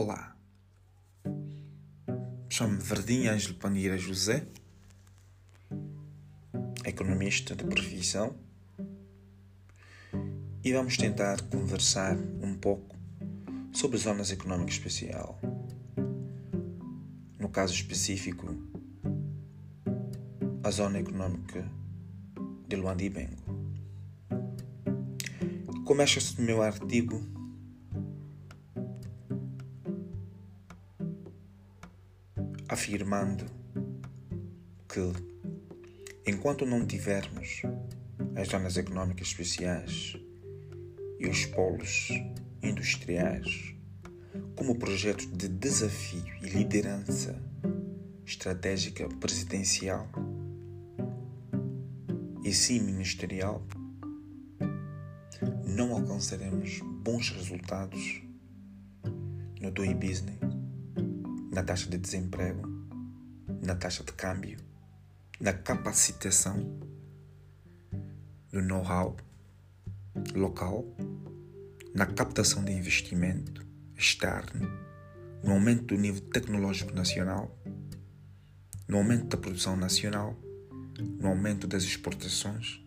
Olá, chamo-me Verdinho Ângelo Pandira José, economista de profissão, e vamos tentar conversar um pouco sobre zonas económicas especial. No caso específico, a zona económica de Luanda e Bengo. Começa-se no meu artigo afirmando que enquanto não tivermos as zonas económicas especiais e os polos industriais como projetos de desafio e liderança estratégica presidencial e sim ministerial, não alcançaremos bons resultados no doing business, na taxa de desemprego, na taxa de câmbio, na capacitação do know-how local, na captação de investimento externo, no aumento do nível tecnológico nacional, no aumento da produção nacional no aumento das exportações,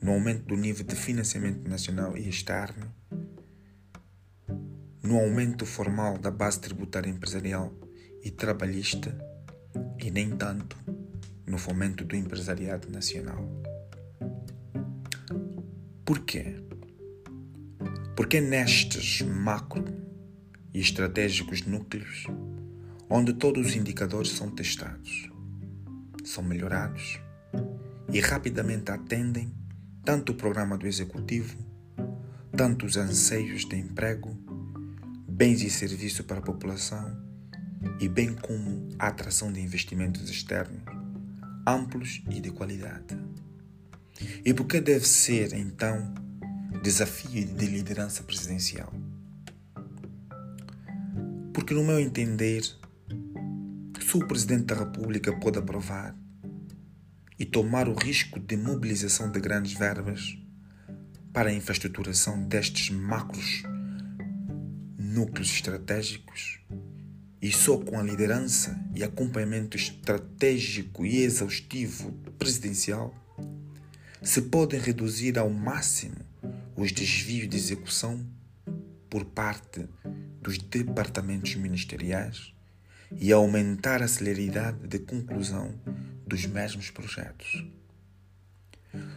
no aumento do nível de financiamento nacional e externo, no aumento formal da base tributária empresarial e trabalhista e nem tanto no fomento do empresariado nacional. Por quê? Porque nestes macro e estratégicos núcleos, onde todos os indicadores são testados, são melhorados e rapidamente atendem tanto o programa do Executivo, tanto os anseios de emprego, bens e serviços para a população e bem como a atração de investimentos externos amplos e de qualidade. E por que deve ser, então, desafio de liderança presidencial? Porque, no meu entender, se o Presidente da República pode aprovar e tomar o risco de mobilização de grandes verbas para a infraestruturação destes macros núcleos estratégicos e só com a liderança e acompanhamento estratégico e exaustivo presidencial se podem reduzir ao máximo os desvios de execução por parte dos departamentos ministeriais e aumentar a celeridade de conclusão dos mesmos projetos.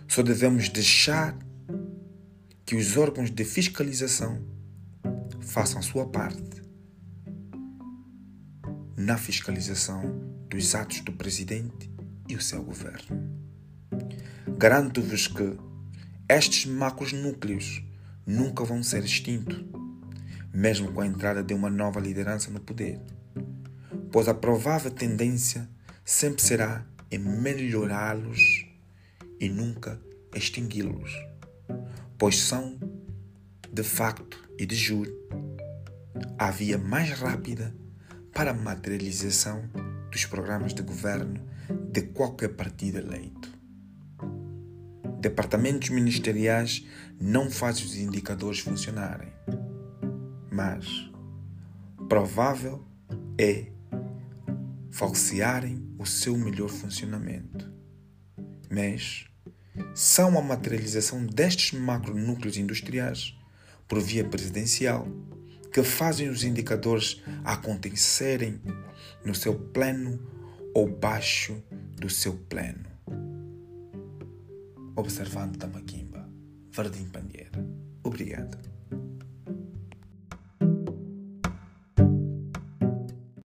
Só devemos deixar que os órgãos de fiscalização façam sua parte na fiscalização dos atos do presidente e o seu governo. Garanto-vos que estes macros núcleos nunca vão ser extintos, mesmo com a entrada de uma nova liderança no poder, pois a provável tendência sempre será é melhorá-los e nunca extingui-los, pois são, de facto e de juro, a via mais rápida para a materialização dos programas de governo de qualquer partido eleito. Departamentos ministeriais não fazem os indicadores funcionarem, mas provável é falsearem o seu melhor funcionamento. Mas são a materialização destes macronúcleos industriais por via presidencial que fazem os indicadores acontecerem no seu pleno ou baixo do seu pleno. Observando Tamaquimba, Vardim Panheira. Obrigado.